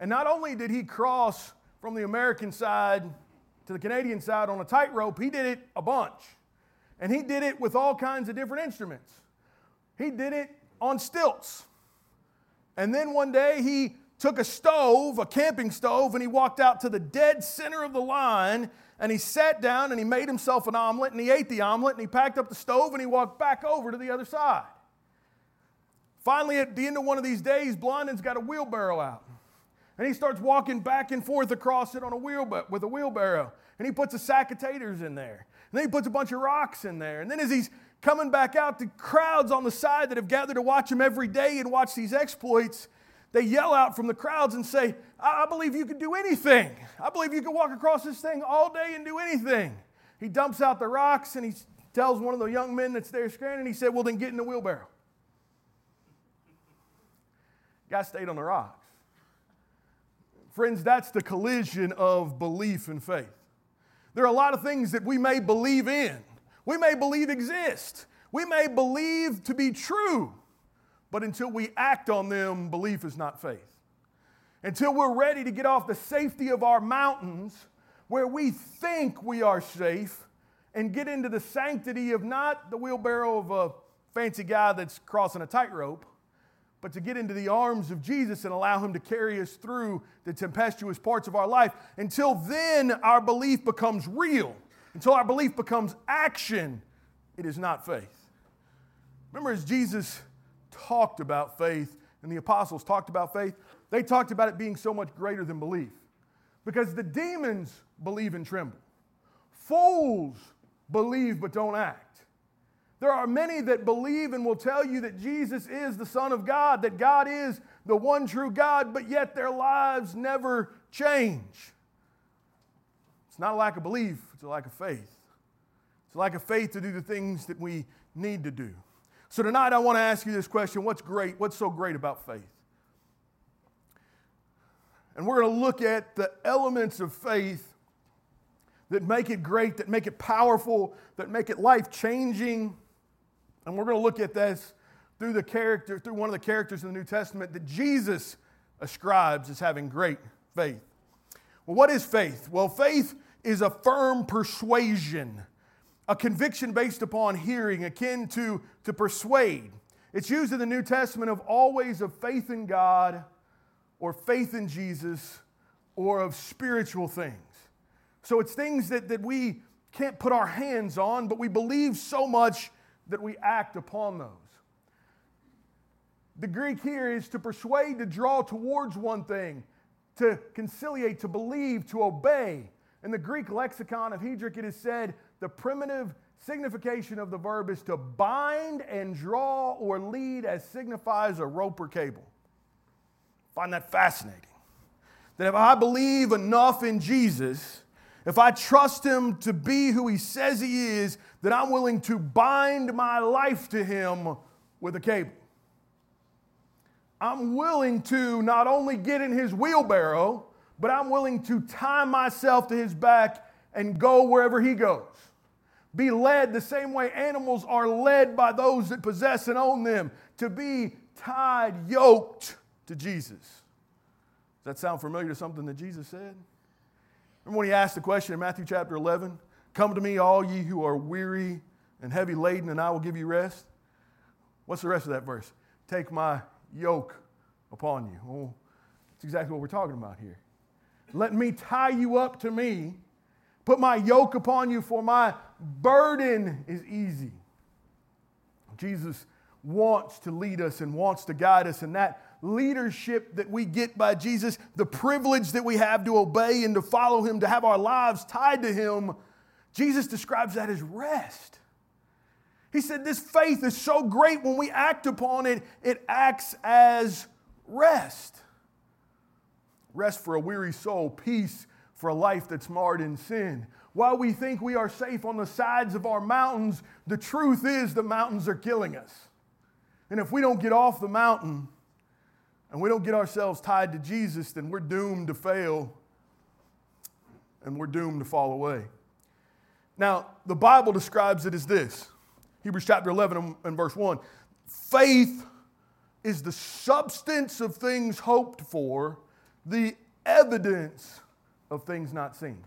And not only did he cross from the American side to the Canadian side on a tightrope, he did it a bunch. And he did it with all kinds of different instruments. He did it on stilts. And then one day he took a stove, a camping stove, and he walked out to the dead center of the line and he sat down and he made himself an omelet and he ate the omelet and he packed up the stove and he walked back over to the other side. Finally, at the end of one of these days, Blondin's got a wheelbarrow out. And he starts walking back and forth across it on a wheel, with a wheelbarrow. And he puts a sack of taters in there. And then he puts a bunch of rocks in there. And then as he's coming back out, the crowds on the side that have gathered to watch him every day and watch these exploits, they yell out from the crowds and say, I, I believe you can do anything. I believe you can walk across this thing all day and do anything. He dumps out the rocks and he tells one of the young men that's there scanning, he said, Well, then get in the wheelbarrow. Guy stayed on the rocks. Friends, that's the collision of belief and faith. There are a lot of things that we may believe in, we may believe exist, we may believe to be true, but until we act on them, belief is not faith. Until we're ready to get off the safety of our mountains where we think we are safe and get into the sanctity of not the wheelbarrow of a fancy guy that's crossing a tightrope, but to get into the arms of Jesus and allow Him to carry us through the tempestuous parts of our life. Until then, our belief becomes real. Until our belief becomes action, it is not faith. Remember, as Jesus talked about faith and the apostles talked about faith, they talked about it being so much greater than belief. Because the demons believe and tremble, fools believe but don't act. There are many that believe and will tell you that Jesus is the Son of God, that God is the one true God, but yet their lives never change. It's not a lack of belief, it's a lack of faith. It's a lack of faith to do the things that we need to do. So tonight I want to ask you this question what's great? What's so great about faith? And we're going to look at the elements of faith that make it great, that make it powerful, that make it life changing. And we're going to look at this through the character, through one of the characters in the New Testament that Jesus ascribes as having great faith. Well, what is faith? Well, faith is a firm persuasion, a conviction based upon hearing, akin to, to persuade. It's used in the New Testament of always of faith in God or faith in Jesus or of spiritual things. So it's things that, that we can't put our hands on, but we believe so much that we act upon those. The Greek here is to persuade, to draw towards one thing, to conciliate, to believe, to obey. In the Greek lexicon of Hedrick, it is said the primitive signification of the verb is to bind and draw or lead as signifies a rope or cable. find that fascinating. That if I believe enough in Jesus, if I trust Him to be who He says He is, then I'm willing to bind my life to Him with a cable. I'm willing to not only get in His wheelbarrow, but I'm willing to tie myself to His back and go wherever He goes. Be led the same way animals are led by those that possess and own them, to be tied, yoked to Jesus. Does that sound familiar to something that Jesus said? Remember when he asked the question in Matthew chapter 11? Come to me, all ye who are weary and heavy laden, and I will give you rest. What's the rest of that verse? Take my yoke upon you. Well, that's exactly what we're talking about here. Let me tie you up to me, put my yoke upon you, for my burden is easy. Jesus wants to lead us and wants to guide us, and that leadership that we get by Jesus, the privilege that we have to obey and to follow Him, to have our lives tied to Him, Jesus describes that as rest. He said, This faith is so great when we act upon it, it acts as rest. Rest for a weary soul, peace for a life that's marred in sin. While we think we are safe on the sides of our mountains, the truth is the mountains are killing us. And if we don't get off the mountain, and we don't get ourselves tied to Jesus, then we're doomed to fail and we're doomed to fall away. Now, the Bible describes it as this Hebrews chapter 11 and verse 1 faith is the substance of things hoped for, the evidence of things not seen.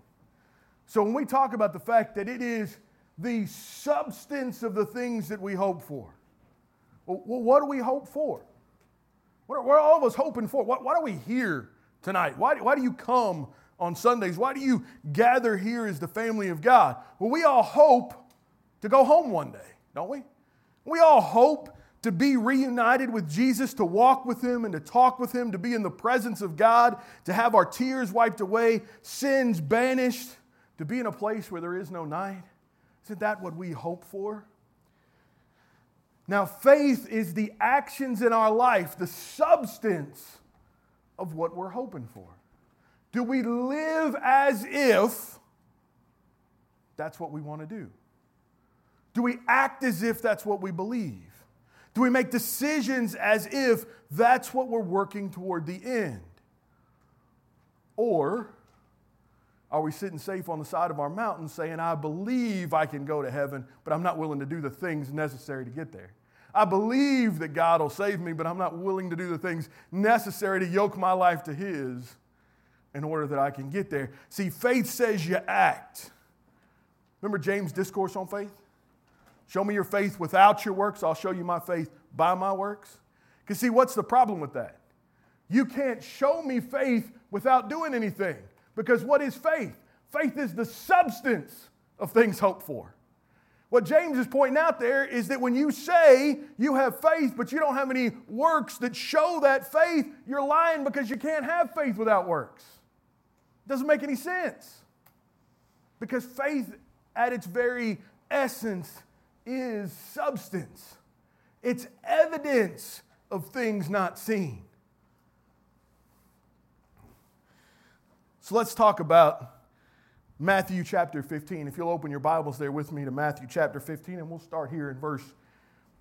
So when we talk about the fact that it is the substance of the things that we hope for, well, what do we hope for? What are, what are all of us hoping for? Why are we here tonight? Why, why do you come on Sundays? Why do you gather here as the family of God? Well, we all hope to go home one day, don't we? We all hope to be reunited with Jesus, to walk with Him and to talk with Him, to be in the presence of God, to have our tears wiped away, sins banished, to be in a place where there is no night. Isn't that what we hope for? Now, faith is the actions in our life, the substance of what we're hoping for. Do we live as if that's what we want to do? Do we act as if that's what we believe? Do we make decisions as if that's what we're working toward the end? Or are we sitting safe on the side of our mountain saying, I believe I can go to heaven, but I'm not willing to do the things necessary to get there? I believe that God will save me, but I'm not willing to do the things necessary to yoke my life to His in order that I can get there. See, faith says you act. Remember James' discourse on faith? Show me your faith without your works, I'll show you my faith by my works. Because, see, what's the problem with that? You can't show me faith without doing anything. Because what is faith? Faith is the substance of things hoped for. What James is pointing out there is that when you say you have faith, but you don't have any works that show that faith, you're lying because you can't have faith without works. Doesn't make any sense. Because faith, at its very essence, is substance, it's evidence of things not seen. So let's talk about Matthew chapter 15. If you'll open your Bibles there with me to Matthew chapter 15, and we'll start here in verse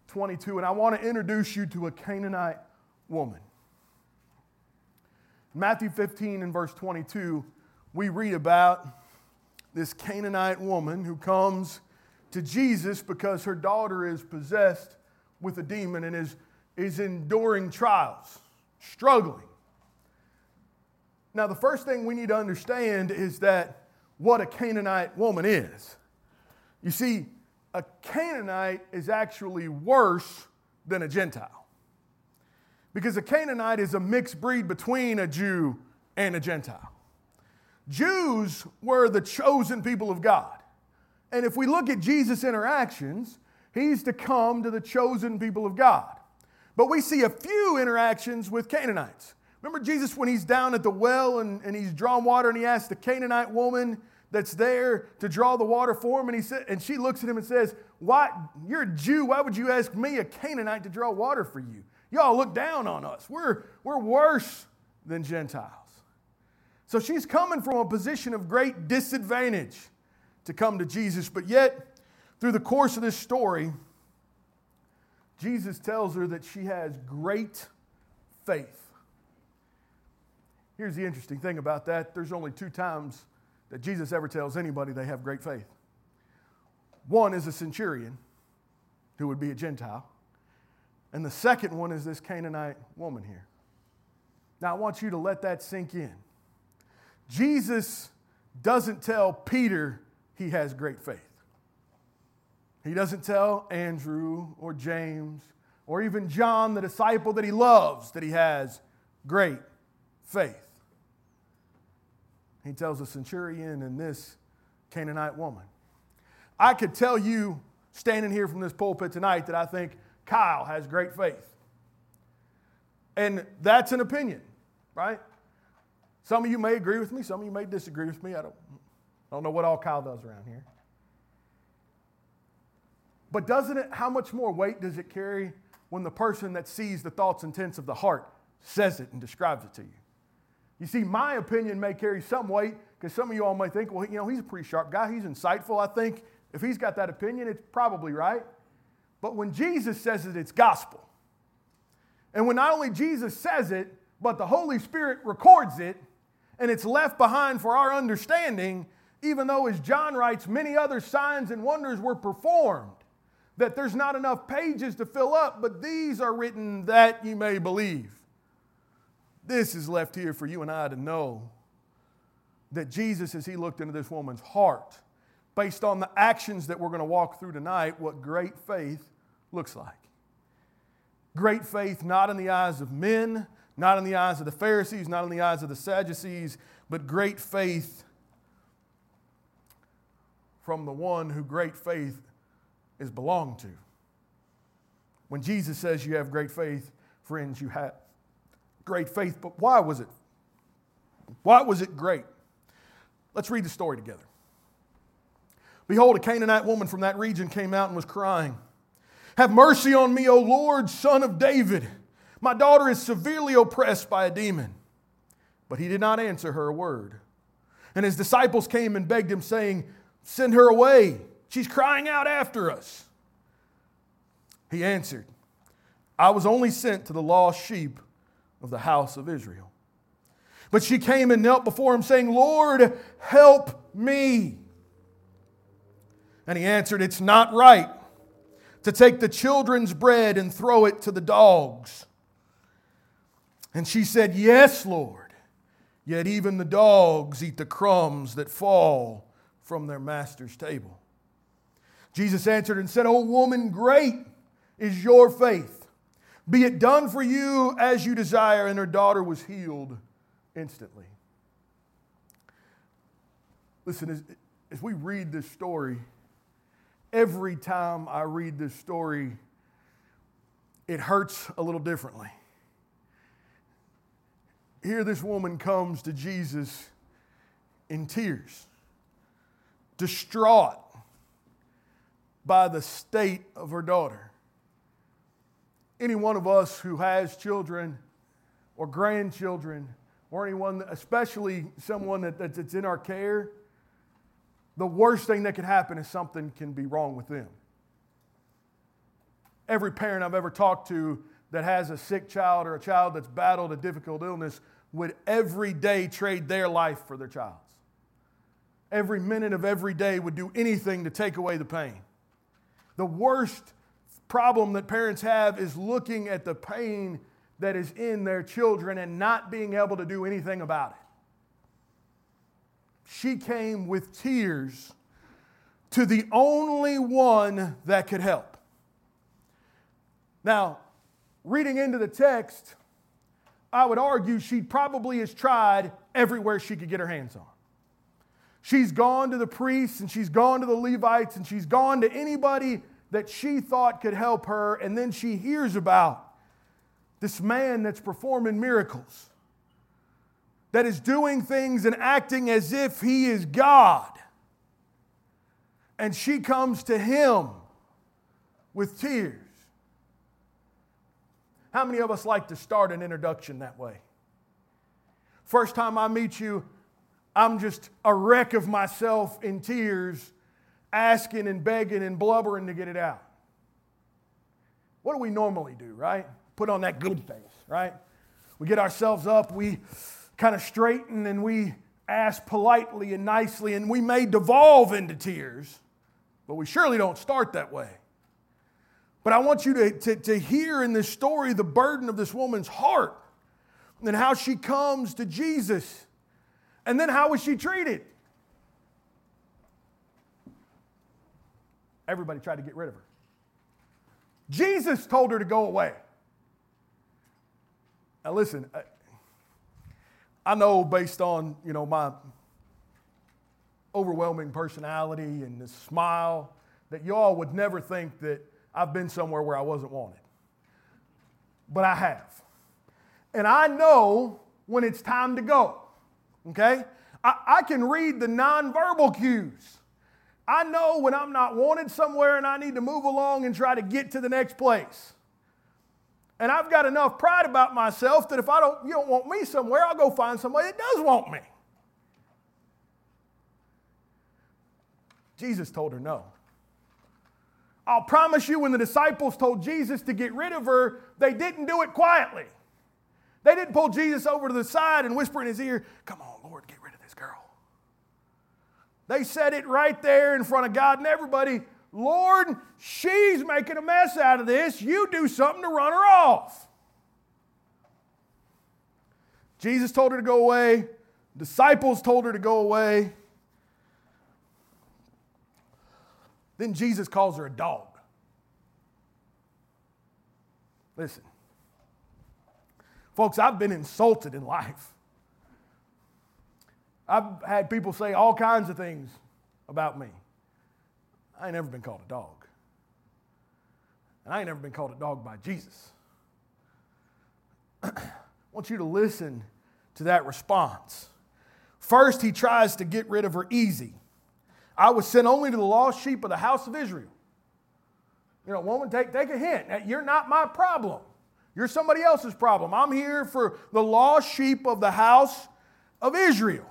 22. And I want to introduce you to a Canaanite woman. Matthew 15 and verse 22, we read about this Canaanite woman who comes to Jesus because her daughter is possessed with a demon and is, is enduring trials, struggling. Now, the first thing we need to understand is that what a Canaanite woman is. You see, a Canaanite is actually worse than a Gentile. Because a Canaanite is a mixed breed between a Jew and a Gentile. Jews were the chosen people of God. And if we look at Jesus' interactions, he's to come to the chosen people of God. But we see a few interactions with Canaanites. Remember Jesus when he's down at the well and, and he's drawing water and he asks the Canaanite woman that's there to draw the water for him and, he sa- and she looks at him and says, Why, you're a Jew, why would you ask me, a Canaanite, to draw water for you? Y'all look down on us. We're, we're worse than Gentiles. So she's coming from a position of great disadvantage to come to Jesus. But yet, through the course of this story, Jesus tells her that she has great faith. Here's the interesting thing about that there's only two times that Jesus ever tells anybody they have great faith. One is a centurion, who would be a Gentile, and the second one is this Canaanite woman here. Now, I want you to let that sink in. Jesus doesn't tell Peter he has great faith. He doesn't tell Andrew or James or even John, the disciple that he loves, that he has great faith. He tells the centurion and this Canaanite woman. I could tell you, standing here from this pulpit tonight, that I think Kyle has great faith. And that's an opinion, right? Some of you may agree with me, some of you may disagree with me. I don't, I don't know what all Kyle does around here. But doesn't it, how much more weight does it carry when the person that sees the thoughts and intents of the heart says it and describes it to you? You see, my opinion may carry some weight because some of you all may think, well, you know, he's a pretty sharp guy. He's insightful. I think if he's got that opinion, it's probably right. But when Jesus says it, it's gospel. And when not only Jesus says it, but the Holy Spirit records it, and it's left behind for our understanding, even though, as John writes, many other signs and wonders were performed, that there's not enough pages to fill up, but these are written that you may believe. This is left here for you and I to know that Jesus, as he looked into this woman's heart, based on the actions that we're going to walk through tonight, what great faith looks like. Great faith not in the eyes of men, not in the eyes of the Pharisees, not in the eyes of the Sadducees, but great faith from the one who great faith is belonged to. When Jesus says you have great faith, friends, you have great faith. But why was it? Why was it great? Let's read the story together. Behold, a Canaanite woman from that region came out and was crying, Have mercy on me, O Lord, son of David. My daughter is severely oppressed by a demon. But he did not answer her a word. And his disciples came and begged him, saying, Send her away. She's crying out after us. He answered, I was only sent to the lost sheep of the house of Israel. But she came and knelt before him, saying, Lord, help me. And he answered, It's not right to take the children's bread and throw it to the dogs. And she said, Yes, Lord. Yet even the dogs eat the crumbs that fall from their master's table. Jesus answered and said, O woman, great is your faith. Be it done for you as you desire. And her daughter was healed instantly. Listen, as, as we read this story, every time I read this story, it hurts a little differently. Here, this woman comes to Jesus in tears distraught by the state of her daughter. Any one of us who has children or grandchildren, or anyone, especially someone that, that's in our care, the worst thing that can happen is something can be wrong with them. Every parent I've ever talked to that has a sick child or a child that's battled a difficult illness would every day trade their life for their child's. every minute of every day would do anything to take away the pain. The worst problem that parents have is looking at the pain that is in their children and not being able to do anything about it. She came with tears to the only one that could help. Now, reading into the text, I would argue she probably has tried everywhere she could get her hands on. She's gone to the priests and she's gone to the Levites and she's gone to anybody that she thought could help her. And then she hears about this man that's performing miracles, that is doing things and acting as if he is God. And she comes to him with tears. How many of us like to start an introduction that way? First time I meet you, I'm just a wreck of myself in tears, asking and begging and blubbering to get it out. What do we normally do, right? Put on that good face, right? We get ourselves up, we kind of straighten, and we ask politely and nicely, and we may devolve into tears, but we surely don't start that way. But I want you to, to, to hear in this story the burden of this woman's heart and how she comes to Jesus and then how was she treated? Everybody tried to get rid of her. Jesus told her to go away. Now listen, uh, I know based on, you know, my overwhelming personality and the smile that y'all would never think that I've been somewhere where I wasn't wanted. But I have. And I know when it's time to go. Okay? I, I can read the nonverbal cues. I know when I'm not wanted somewhere and I need to move along and try to get to the next place. And I've got enough pride about myself that if I don't, you don't want me somewhere, I'll go find somebody that does want me. Jesus told her no. I'll promise you, when the disciples told Jesus to get rid of her, they didn't do it quietly. They didn't pull Jesus over to the side and whisper in his ear, Come on, Lord, get rid of this girl. They said it right there in front of God and everybody Lord, she's making a mess out of this. You do something to run her off. Jesus told her to go away, disciples told her to go away. Then Jesus calls her a dog. Listen, folks, I've been insulted in life. I've had people say all kinds of things about me. I ain't never been called a dog. And I ain't never been called a dog by Jesus. I want you to listen to that response. First, he tries to get rid of her easy. I was sent only to the lost sheep of the house of Israel. You know, woman, take, take a hint. You're not my problem. You're somebody else's problem. I'm here for the lost sheep of the house of Israel.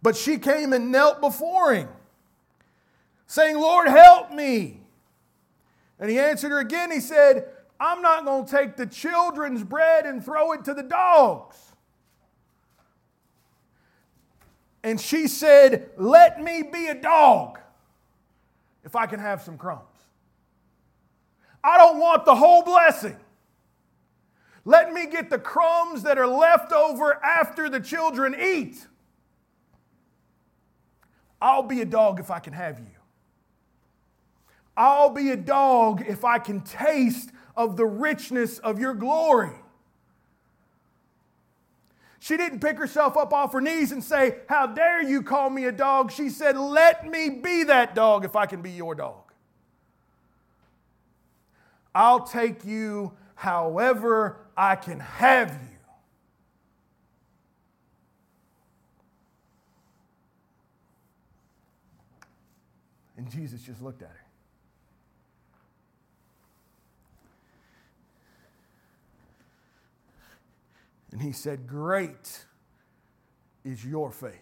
But she came and knelt before him, saying, Lord, help me. And he answered her again. He said, I'm not going to take the children's bread and throw it to the dogs. And she said, Let me be a dog if I can have some crumbs. I don't want the whole blessing. Let me get the crumbs that are left over after the children eat. I'll be a dog if I can have you. I'll be a dog if I can taste of the richness of your glory. She didn't pick herself up off her knees and say, How dare you call me a dog? She said, Let me be that dog if I can be your dog. I'll take you however I can have you. And Jesus just looked at her. And he said, Great is your faith.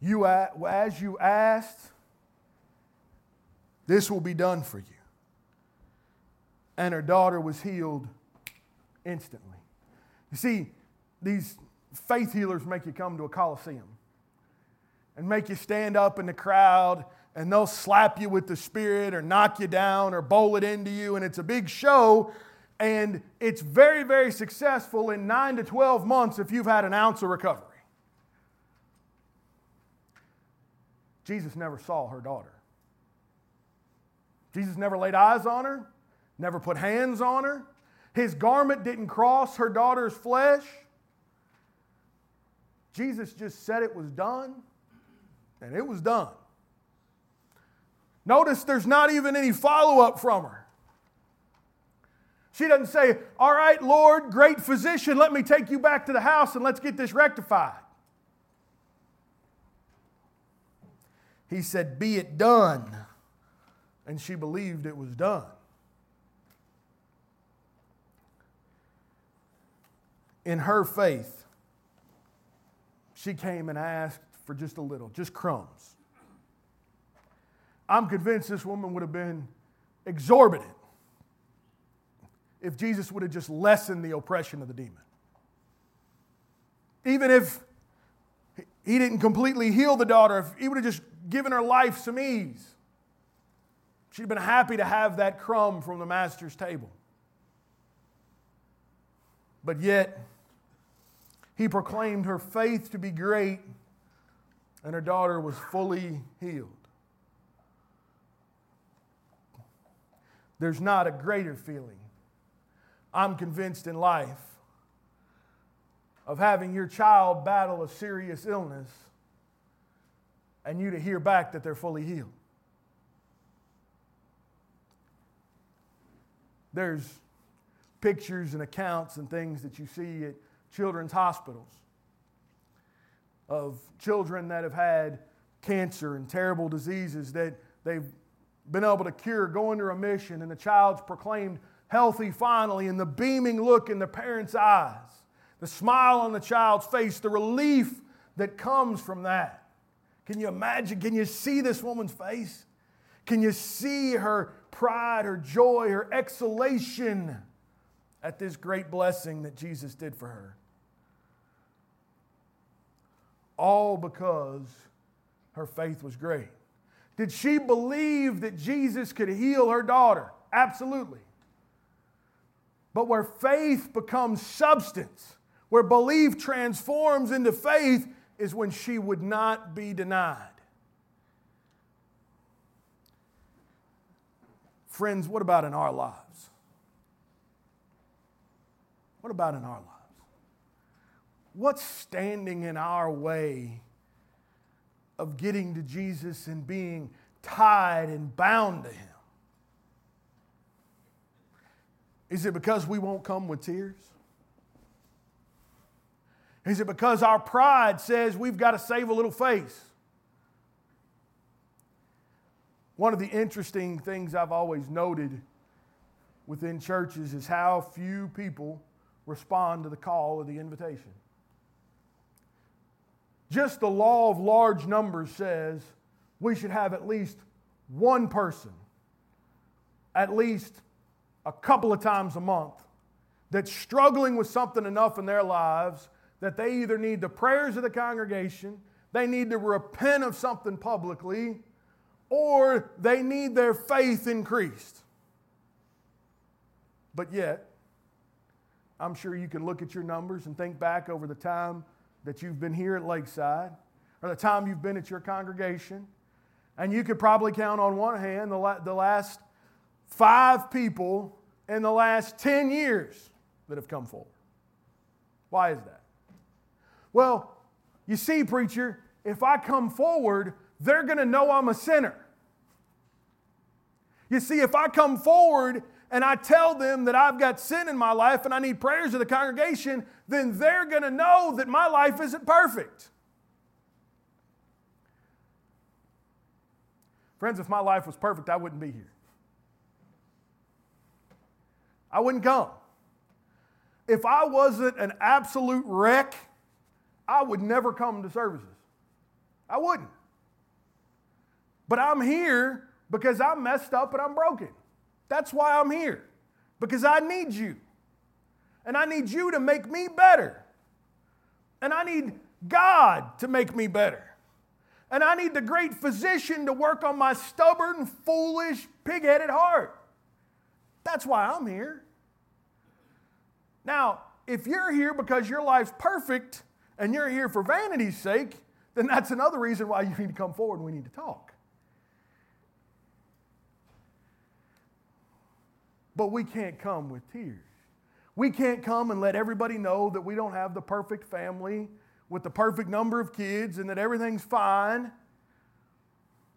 You, as you asked, this will be done for you. And her daughter was healed instantly. You see, these faith healers make you come to a coliseum and make you stand up in the crowd and they'll slap you with the spirit or knock you down or bowl it into you and it's a big show and it's very, very successful in nine to 12 months if you've had an ounce of recovery. Jesus never saw her daughter. Jesus never laid eyes on her, never put hands on her. His garment didn't cross her daughter's flesh. Jesus just said it was done, and it was done. Notice there's not even any follow up from her. She doesn't say, All right, Lord, great physician, let me take you back to the house and let's get this rectified. He said, Be it done. And she believed it was done. In her faith, she came and asked for just a little, just crumbs. I'm convinced this woman would have been exorbitant if Jesus would have just lessened the oppression of the demon. Even if he didn't completely heal the daughter, if he would have just given her life some ease, she'd have been happy to have that crumb from the master's table. But yet, he proclaimed her faith to be great, and her daughter was fully healed. There's not a greater feeling I'm convinced in life of having your child battle a serious illness and you to hear back that they're fully healed. There's pictures and accounts and things that you see at children's hospitals of children that have had cancer and terrible diseases that they've been able to cure, go into remission, and the child's proclaimed healthy finally, and the beaming look in the parent's eyes, the smile on the child's face, the relief that comes from that. Can you imagine? Can you see this woman's face? Can you see her pride, her joy, her exultation at this great blessing that Jesus did for her? All because her faith was great. Did she believe that Jesus could heal her daughter? Absolutely. But where faith becomes substance, where belief transforms into faith, is when she would not be denied. Friends, what about in our lives? What about in our lives? What's standing in our way of getting to Jesus and being tied and bound to Him? Is it because we won't come with tears? Is it because our pride says we've got to save a little face? One of the interesting things I've always noted within churches is how few people respond to the call or the invitation. Just the law of large numbers says we should have at least one person, at least a couple of times a month, that's struggling with something enough in their lives that they either need the prayers of the congregation, they need to repent of something publicly, or they need their faith increased. But yet, I'm sure you can look at your numbers and think back over the time that you've been here at Lakeside or the time you've been at your congregation, and you could probably count on one hand the, the last five people in the last 10 years that have come forward. Why is that? Well, you see, preacher, if I come forward, they're going to know I'm a sinner. You see, if I come forward and I tell them that I've got sin in my life and I need prayers of the congregation, then they're going to know that my life isn't perfect. Friends, if my life was perfect, I wouldn't be here. I wouldn't come. If I wasn't an absolute wreck, I would never come to services. I wouldn't. But I'm here because I'm messed up and I'm broken. That's why I'm here, because I need you. And I need you to make me better. And I need God to make me better. And I need the great physician to work on my stubborn, foolish, pig headed heart. That's why I'm here. Now, if you're here because your life's perfect and you're here for vanity's sake, then that's another reason why you need to come forward and we need to talk. But we can't come with tears. We can't come and let everybody know that we don't have the perfect family with the perfect number of kids and that everything's fine.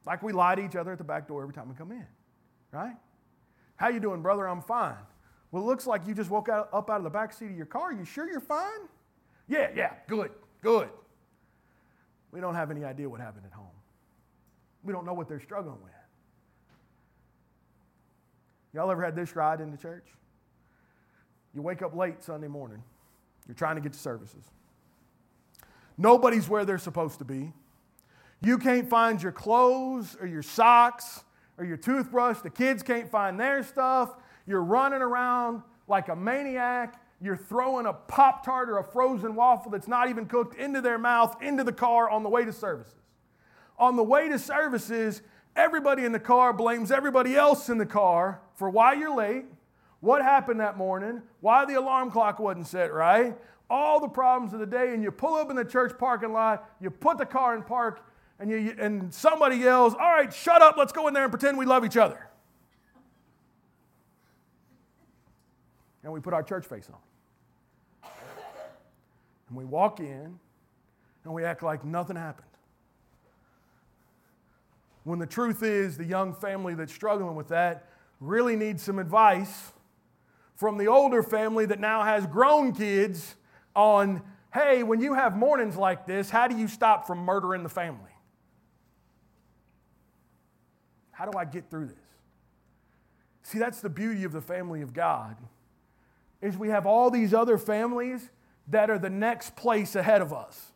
Like we lie to each other at the back door every time we come in, right? How you doing, brother? I'm fine. Well, it looks like you just woke up out of the back seat of your car. You sure you're fine? Yeah, yeah, good, good. We don't have any idea what happened at home. We don't know what they're struggling with. Y'all ever had this ride into church? You wake up late Sunday morning, you're trying to get to services. Nobody's where they're supposed to be. You can't find your clothes or your socks or your toothbrush. The kids can't find their stuff. You're running around like a maniac. You're throwing a Pop Tart or a frozen waffle that's not even cooked into their mouth, into the car on the way to services. On the way to services, everybody in the car blames everybody else in the car for why you're late, what happened that morning, why the alarm clock wasn't set right, all the problems of the day, and you pull up in the church parking lot, you put the car in park, and, you, and somebody yells, All right, shut up, let's go in there and pretend we love each other. And we put our church face on. And we walk in and we act like nothing happened. When the truth is, the young family that's struggling with that really needs some advice from the older family that now has grown kids on hey, when you have mornings like this, how do you stop from murdering the family? How do I get through this? See, that's the beauty of the family of God. Is we have all these other families that are the next place ahead of us.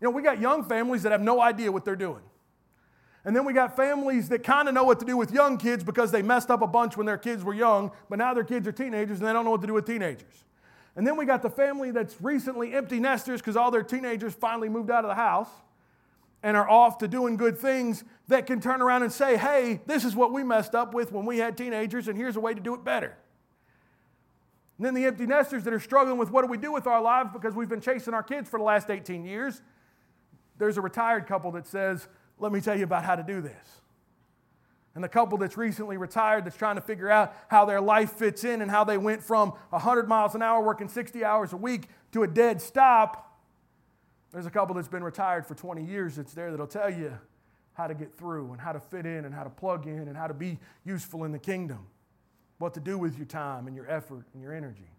You know, we got young families that have no idea what they're doing. And then we got families that kind of know what to do with young kids because they messed up a bunch when their kids were young, but now their kids are teenagers and they don't know what to do with teenagers. And then we got the family that's recently empty nesters because all their teenagers finally moved out of the house and are off to doing good things that can turn around and say, hey, this is what we messed up with when we had teenagers, and here's a way to do it better. And then the empty nesters that are struggling with what do we do with our lives because we've been chasing our kids for the last 18 years. There's a retired couple that says, Let me tell you about how to do this. And the couple that's recently retired that's trying to figure out how their life fits in and how they went from 100 miles an hour working 60 hours a week to a dead stop. There's a couple that's been retired for 20 years that's there that'll tell you how to get through and how to fit in and how to plug in and how to be useful in the kingdom what to do with your time and your effort and your energy.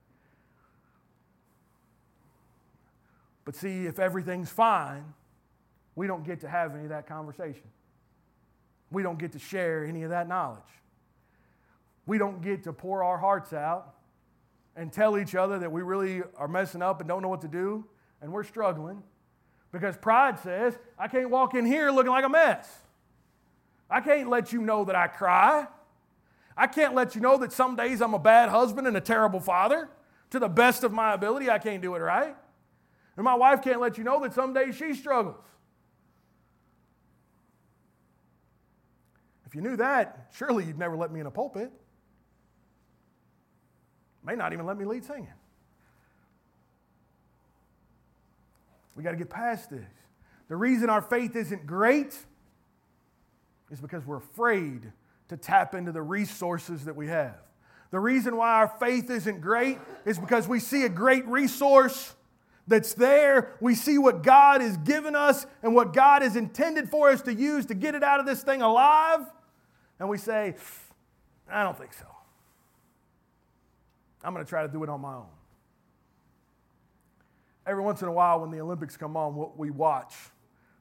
But see, if everything's fine, we don't get to have any of that conversation. We don't get to share any of that knowledge. We don't get to pour our hearts out and tell each other that we really are messing up and don't know what to do and we're struggling because pride says, I can't walk in here looking like a mess. I can't let you know that I cry. I can't let you know that some days I'm a bad husband and a terrible father. To the best of my ability, I can't do it right. And my wife can't let you know that some days she struggles. If you knew that, surely you'd never let me in a pulpit. May not even let me lead singing. We got to get past this. The reason our faith isn't great is because we're afraid to tap into the resources that we have. The reason why our faith isn't great is because we see a great resource that's there. We see what God has given us and what God has intended for us to use to get it out of this thing alive. And we say, I don't think so. I'm going to try to do it on my own. Every once in a while, when the Olympics come on, what we watch,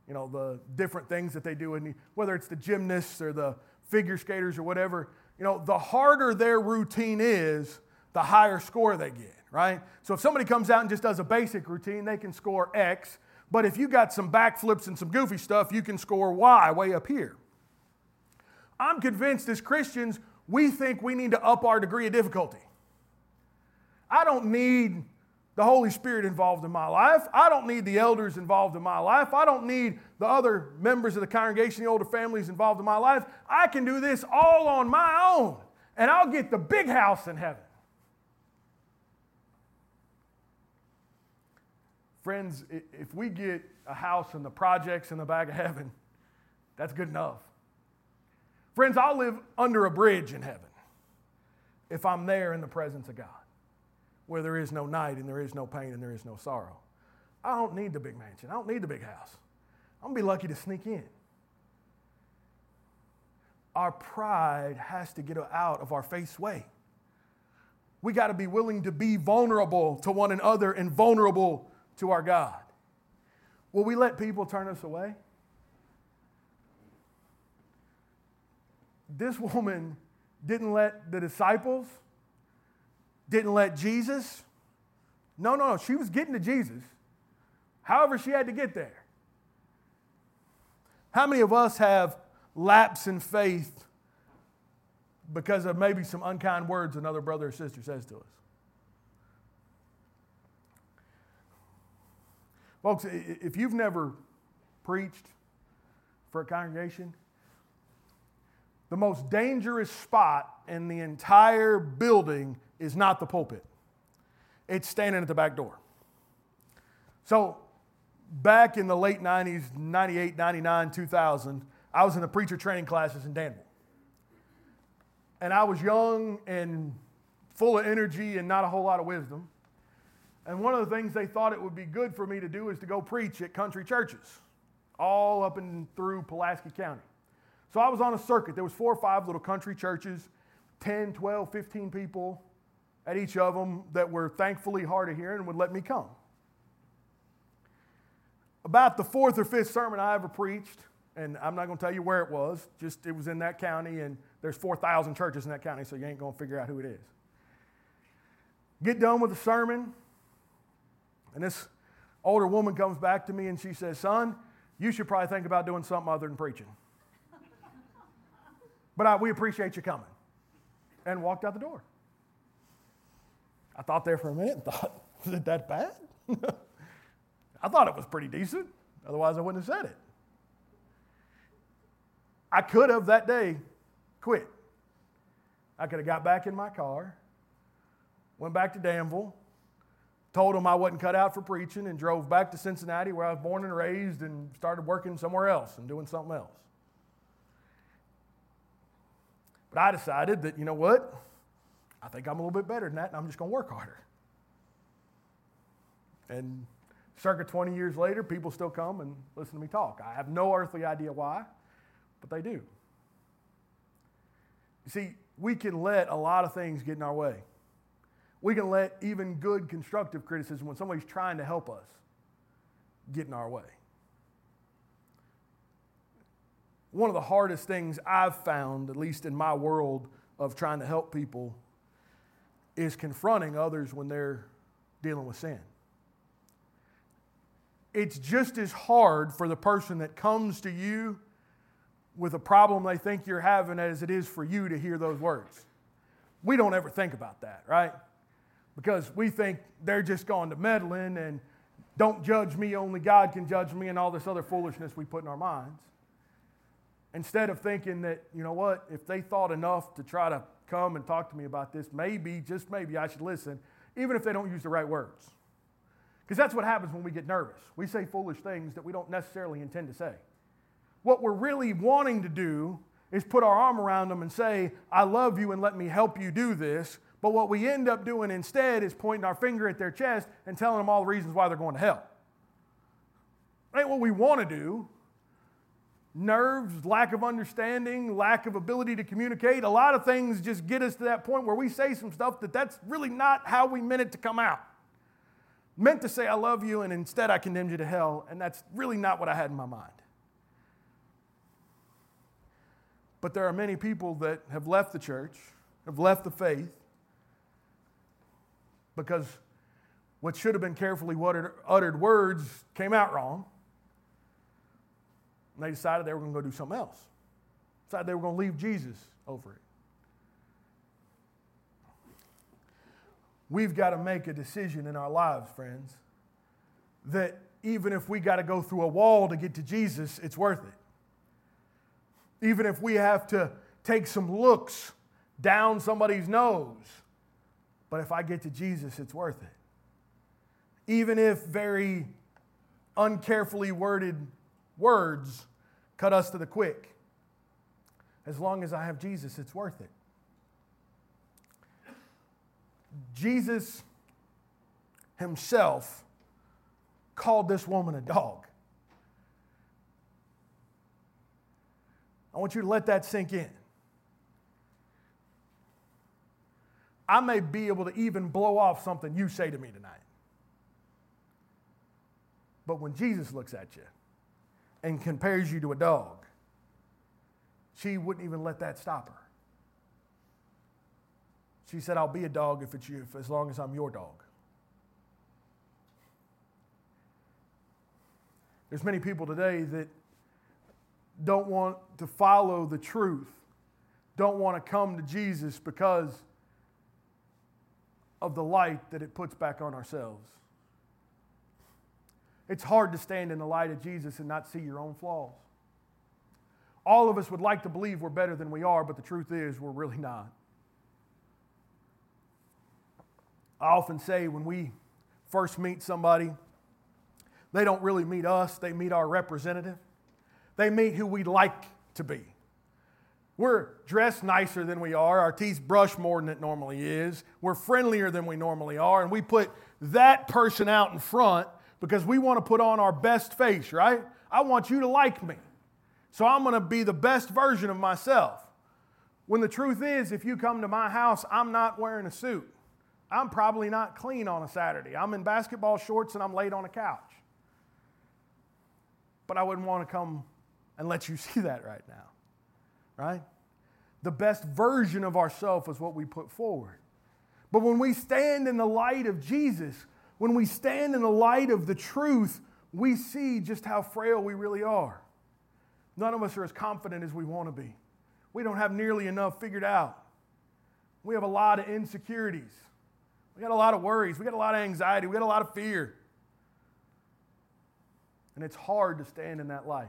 you know, the different things that they do, and whether it's the gymnasts or the figure skaters or whatever, you know, the harder their routine is, the higher score they get, right? So if somebody comes out and just does a basic routine, they can score X. But if you got some backflips and some goofy stuff, you can score Y way up here. I'm convinced as Christians, we think we need to up our degree of difficulty. I don't need the Holy Spirit involved in my life. I don't need the elders involved in my life. I don't need the other members of the congregation, the older families involved in my life. I can do this all on my own, and I'll get the big house in heaven. Friends, if we get a house and the projects in the back of heaven, that's good enough. Friends, I'll live under a bridge in heaven if I'm there in the presence of God where there is no night and there is no pain and there is no sorrow. I don't need the big mansion. I don't need the big house. I'm going to be lucky to sneak in. Our pride has to get out of our face way. We got to be willing to be vulnerable to one another and vulnerable to our God. Will we let people turn us away? This woman didn't let the disciples didn't let Jesus. No, no, no. She was getting to Jesus. However, she had to get there. How many of us have lapse in faith because of maybe some unkind words another brother or sister says to us? Folks, if you've never preached for a congregation, the most dangerous spot in the entire building is not the pulpit, it's standing at the back door. So, back in the late 90s, 98, 99, 2000, I was in the preacher training classes in Danville. And I was young and full of energy and not a whole lot of wisdom. And one of the things they thought it would be good for me to do is to go preach at country churches, all up and through Pulaski County. So I was on a circuit. There was four or five little country churches, 10, 12, 15 people at each of them that were thankfully hard of hearing and would let me come. About the fourth or fifth sermon I ever preached, and I'm not going to tell you where it was, just it was in that county, and there's 4,000 churches in that county, so you ain't going to figure out who it is. Get done with the sermon, and this older woman comes back to me and she says, Son, you should probably think about doing something other than preaching. but I, we appreciate you coming. And walked out the door. I thought there for a minute and thought, was it that bad? I thought it was pretty decent. Otherwise, I wouldn't have said it. I could have that day quit. I could have got back in my car, went back to Danville, told them I wasn't cut out for preaching, and drove back to Cincinnati, where I was born and raised, and started working somewhere else and doing something else. But I decided that, you know what? I think I'm a little bit better than that, and I'm just going to work harder. And circa 20 years later, people still come and listen to me talk. I have no earthly idea why, but they do. You see, we can let a lot of things get in our way. We can let even good constructive criticism when somebody's trying to help us get in our way. One of the hardest things I've found, at least in my world of trying to help people, is confronting others when they're dealing with sin it's just as hard for the person that comes to you with a problem they think you're having as it is for you to hear those words. We don't ever think about that, right? Because we think they're just going to meddling and don't judge me, only God can judge me, and all this other foolishness we put in our minds. Instead of thinking that, you know what, if they thought enough to try to come and talk to me about this, maybe, just maybe, I should listen, even if they don't use the right words. Because that's what happens when we get nervous. We say foolish things that we don't necessarily intend to say. What we're really wanting to do is put our arm around them and say, I love you and let me help you do this. But what we end up doing instead is pointing our finger at their chest and telling them all the reasons why they're going to hell. Ain't what we want to do. Nerves, lack of understanding, lack of ability to communicate, a lot of things just get us to that point where we say some stuff that that's really not how we meant it to come out meant to say, I love you, and instead I condemned you to hell, and that's really not what I had in my mind. But there are many people that have left the church, have left the faith, because what should have been carefully uttered words came out wrong. And they decided they were going to go do something else. Decided they were going to leave Jesus over it. We've got to make a decision in our lives, friends, that even if we got to go through a wall to get to Jesus, it's worth it. Even if we have to take some looks down somebody's nose, but if I get to Jesus, it's worth it. Even if very uncarefully worded words cut us to the quick, as long as I have Jesus, it's worth it. Jesus himself called this woman a dog. I want you to let that sink in. I may be able to even blow off something you say to me tonight. But when Jesus looks at you and compares you to a dog, she wouldn't even let that stop her. She said, I'll be a dog if it's you, if, as long as I'm your dog. There's many people today that don't want to follow the truth, don't want to come to Jesus because of the light that it puts back on ourselves. It's hard to stand in the light of Jesus and not see your own flaws. All of us would like to believe we're better than we are, but the truth is we're really not. I often say when we first meet somebody, they don't really meet us, they meet our representative. They meet who we'd like to be. We're dressed nicer than we are, our teeth brush more than it normally is, we're friendlier than we normally are, and we put that person out in front because we want to put on our best face, right? I want you to like me. So I'm going to be the best version of myself. When the truth is, if you come to my house, I'm not wearing a suit. I'm probably not clean on a Saturday. I'm in basketball shorts and I'm laid on a couch. But I wouldn't want to come and let you see that right now, right? The best version of ourselves is what we put forward. But when we stand in the light of Jesus, when we stand in the light of the truth, we see just how frail we really are. None of us are as confident as we want to be. We don't have nearly enough figured out. We have a lot of insecurities. We got a lot of worries. We got a lot of anxiety. We got a lot of fear. And it's hard to stand in that light.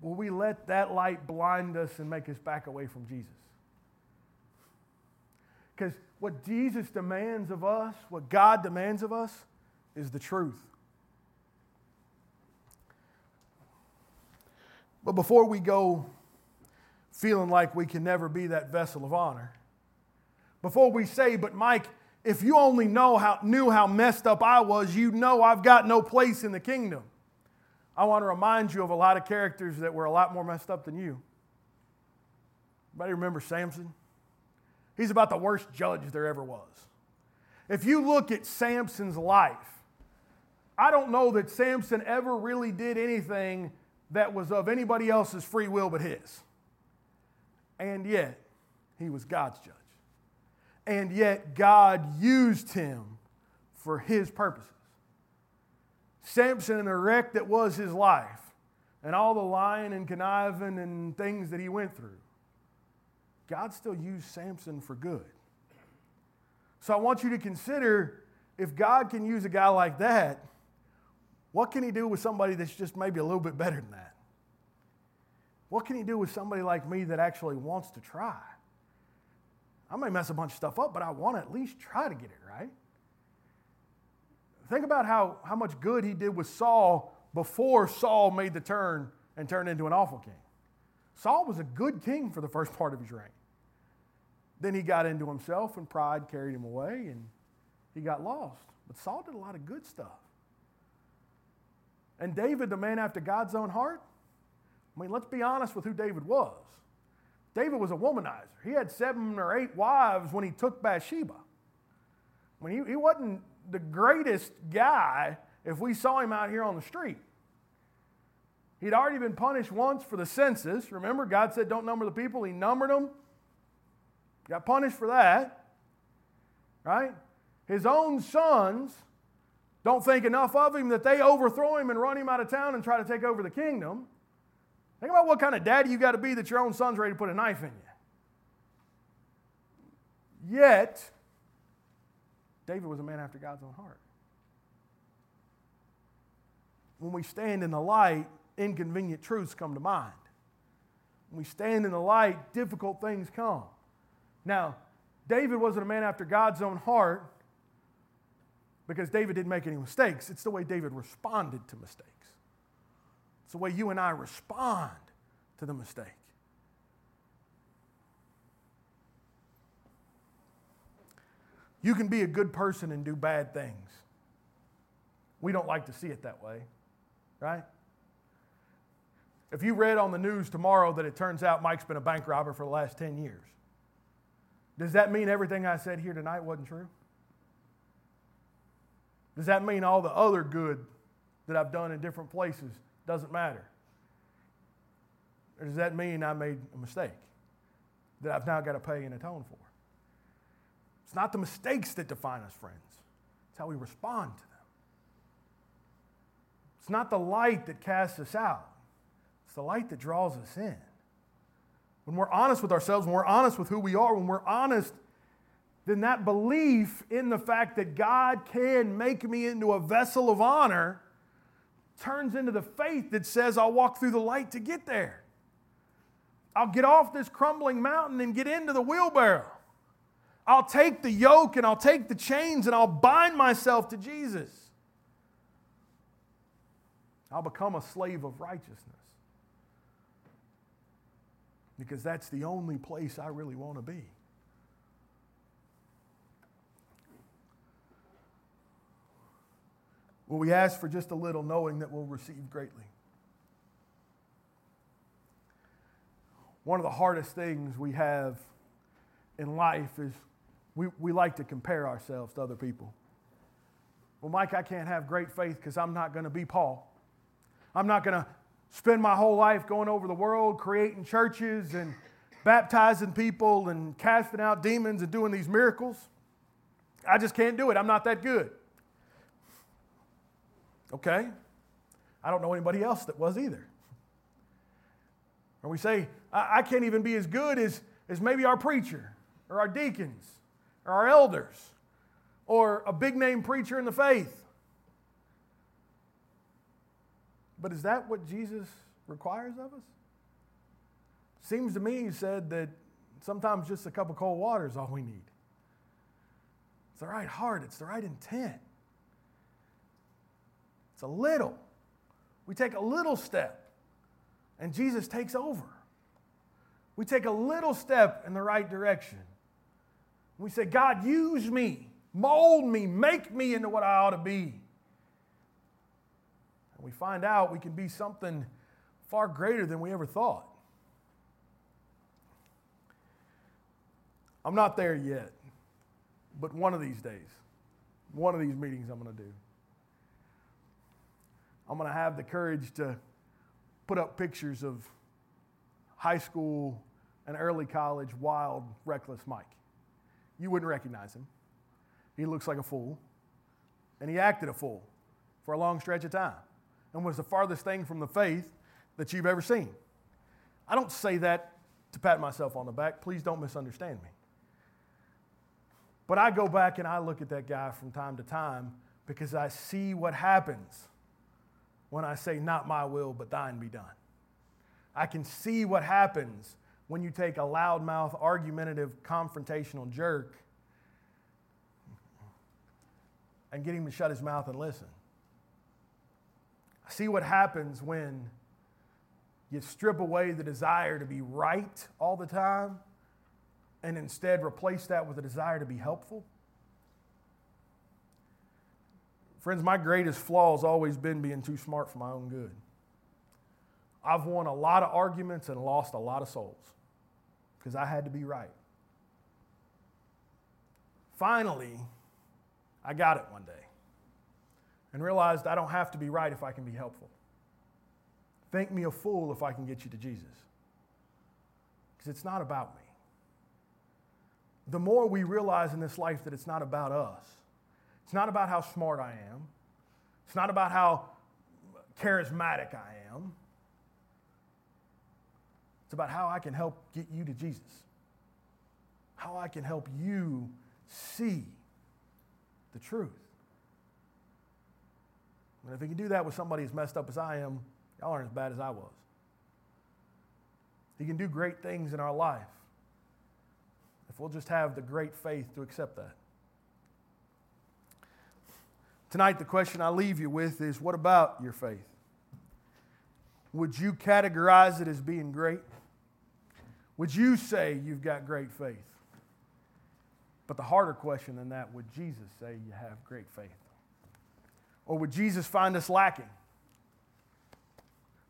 Will we let that light blind us and make us back away from Jesus? Because what Jesus demands of us, what God demands of us, is the truth. But before we go feeling like we can never be that vessel of honor, before we say, but Mike, if you only know how, knew how messed up I was, you know I've got no place in the kingdom. I want to remind you of a lot of characters that were a lot more messed up than you. Anybody remember Samson? He's about the worst judge there ever was. If you look at Samson's life, I don't know that Samson ever really did anything that was of anybody else's free will but his. And yet, he was God's judge. And yet, God used him for his purposes. Samson and the wreck that was his life, and all the lying and conniving and things that he went through, God still used Samson for good. So I want you to consider if God can use a guy like that, what can he do with somebody that's just maybe a little bit better than that? What can he do with somebody like me that actually wants to try? I may mess a bunch of stuff up, but I want to at least try to get it right. Think about how, how much good he did with Saul before Saul made the turn and turned into an awful king. Saul was a good king for the first part of his reign. Then he got into himself, and pride carried him away, and he got lost. But Saul did a lot of good stuff. And David, the man after God's own heart, I mean, let's be honest with who David was. David was a womanizer. He had seven or eight wives when he took Bathsheba. I mean, he, he wasn't the greatest guy if we saw him out here on the street. He'd already been punished once for the census. Remember, God said, Don't number the people. He numbered them. Got punished for that. Right? His own sons don't think enough of him that they overthrow him and run him out of town and try to take over the kingdom. Think about what kind of daddy you got to be that your own son's ready to put a knife in you. Yet, David was a man after God's own heart. When we stand in the light, inconvenient truths come to mind. When we stand in the light, difficult things come. Now, David wasn't a man after God's own heart because David didn't make any mistakes. It's the way David responded to mistakes. It's the way you and I respond to the mistake. You can be a good person and do bad things. We don't like to see it that way, right? If you read on the news tomorrow that it turns out Mike's been a bank robber for the last 10 years, does that mean everything I said here tonight wasn't true? Does that mean all the other good that I've done in different places doesn't matter? Or does that mean I made a mistake that I've now got to pay and atone for? It's not the mistakes that define us, friends, it's how we respond to them. It's not the light that casts us out, it's the light that draws us in. When we're honest with ourselves, when we're honest with who we are, when we're honest, then that belief in the fact that God can make me into a vessel of honor turns into the faith that says, I'll walk through the light to get there. I'll get off this crumbling mountain and get into the wheelbarrow. I'll take the yoke and I'll take the chains and I'll bind myself to Jesus. I'll become a slave of righteousness. Because that's the only place I really want to be. Well, we ask for just a little, knowing that we'll receive greatly? One of the hardest things we have in life is we, we like to compare ourselves to other people. Well, Mike, I can't have great faith because I'm not going to be Paul. I'm not going to spend my whole life going over the world, creating churches and baptizing people and casting out demons and doing these miracles. I just can't do it. I'm not that good. Okay? I don't know anybody else that was either. Or we say, I, I can't even be as good as, as maybe our preacher or our deacons or our elders or a big name preacher in the faith. But is that what Jesus requires of us? Seems to me, he said, that sometimes just a cup of cold water is all we need. It's the right heart, it's the right intent. It's a little. We take a little step, and Jesus takes over. We take a little step in the right direction. We say, God, use me, mold me, make me into what I ought to be. We find out we can be something far greater than we ever thought. I'm not there yet, but one of these days, one of these meetings I'm going to do, I'm going to have the courage to put up pictures of high school and early college wild, reckless Mike. You wouldn't recognize him. He looks like a fool, and he acted a fool for a long stretch of time and was the farthest thing from the faith that you've ever seen. I don't say that to pat myself on the back. Please don't misunderstand me. But I go back and I look at that guy from time to time because I see what happens when I say, Not my will, but thine be done. I can see what happens when you take a loudmouth, argumentative, confrontational jerk and get him to shut his mouth and listen. See what happens when you strip away the desire to be right all the time and instead replace that with a desire to be helpful? Friends, my greatest flaw has always been being too smart for my own good. I've won a lot of arguments and lost a lot of souls because I had to be right. Finally, I got it one day and realized I don't have to be right if I can be helpful. Think me a fool if I can get you to Jesus. Because it's not about me the more we realize in this life that it's not about us. It's not about how smart I am. It's not about how charismatic I am. It's about how I can help get you to Jesus. How I can help you see the truth. And if he can do that with somebody as messed up as I am, y'all aren't as bad as I was. He can do great things in our life if we'll just have the great faith to accept that. Tonight, the question I leave you with is what about your faith? Would you categorize it as being great? Would you say you've got great faith? But the harder question than that would Jesus say you have great faith? Or would Jesus find us lacking?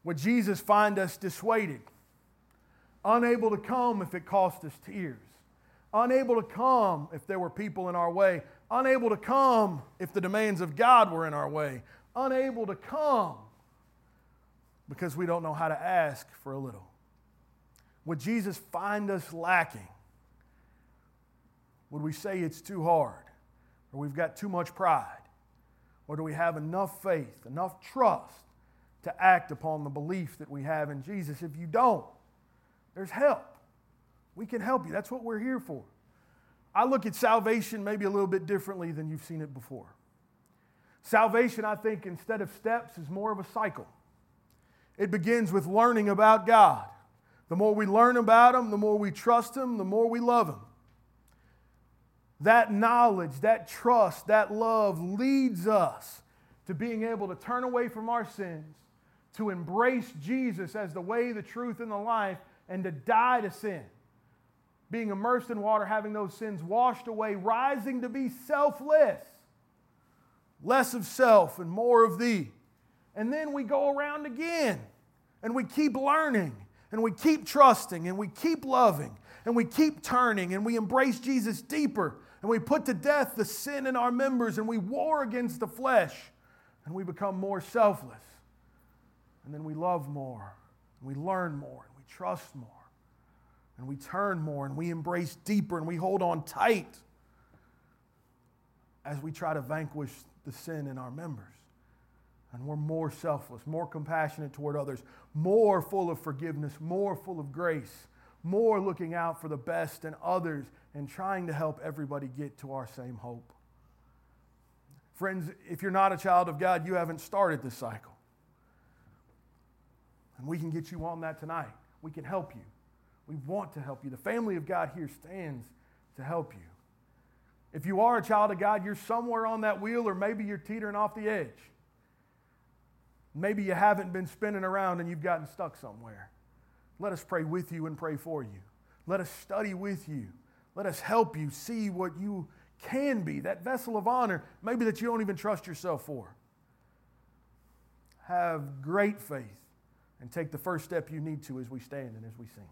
Would Jesus find us dissuaded, unable to come if it cost us tears? unable to come if there were people in our way, unable to come if the demands of God were in our way, unable to come because we don't know how to ask for a little. Would Jesus find us lacking? Would we say it's too hard? Or we've got too much pride? Or do we have enough faith, enough trust to act upon the belief that we have in Jesus? If you don't, there's help. We can help you. That's what we're here for. I look at salvation maybe a little bit differently than you've seen it before. Salvation, I think, instead of steps, is more of a cycle. It begins with learning about God. The more we learn about Him, the more we trust Him, the more we love Him. That knowledge, that trust, that love leads us to being able to turn away from our sins, to embrace Jesus as the way, the truth, and the life, and to die to sin being immersed in water, having those sins washed away, rising to be selfless, less of self and more of thee. And then we go around again and we keep learning and we keep trusting and we keep loving and we keep turning and we embrace Jesus deeper and we put to death the sin in our members and we war against the flesh and we become more selfless. And then we love more and we learn more and we trust more and we turn more and we embrace deeper and we hold on tight as we try to vanquish the sin in our members. And we're more selfless, more compassionate toward others, more full of forgiveness, more full of grace, more looking out for the best in others and trying to help everybody get to our same hope. Friends, if you're not a child of God, you haven't started this cycle. And we can get you on that tonight. We can help you. We want to help you. The family of God here stands to help you. If you are a child of God, you're somewhere on that wheel, or maybe you're teetering off the edge. Maybe you haven't been spinning around and you've gotten stuck somewhere. Let us pray with you and pray for you. Let us study with you. Let us help you see what you can be, that vessel of honor, maybe that you don't even trust yourself for. Have great faith and take the first step you need to as we stand and as we sing.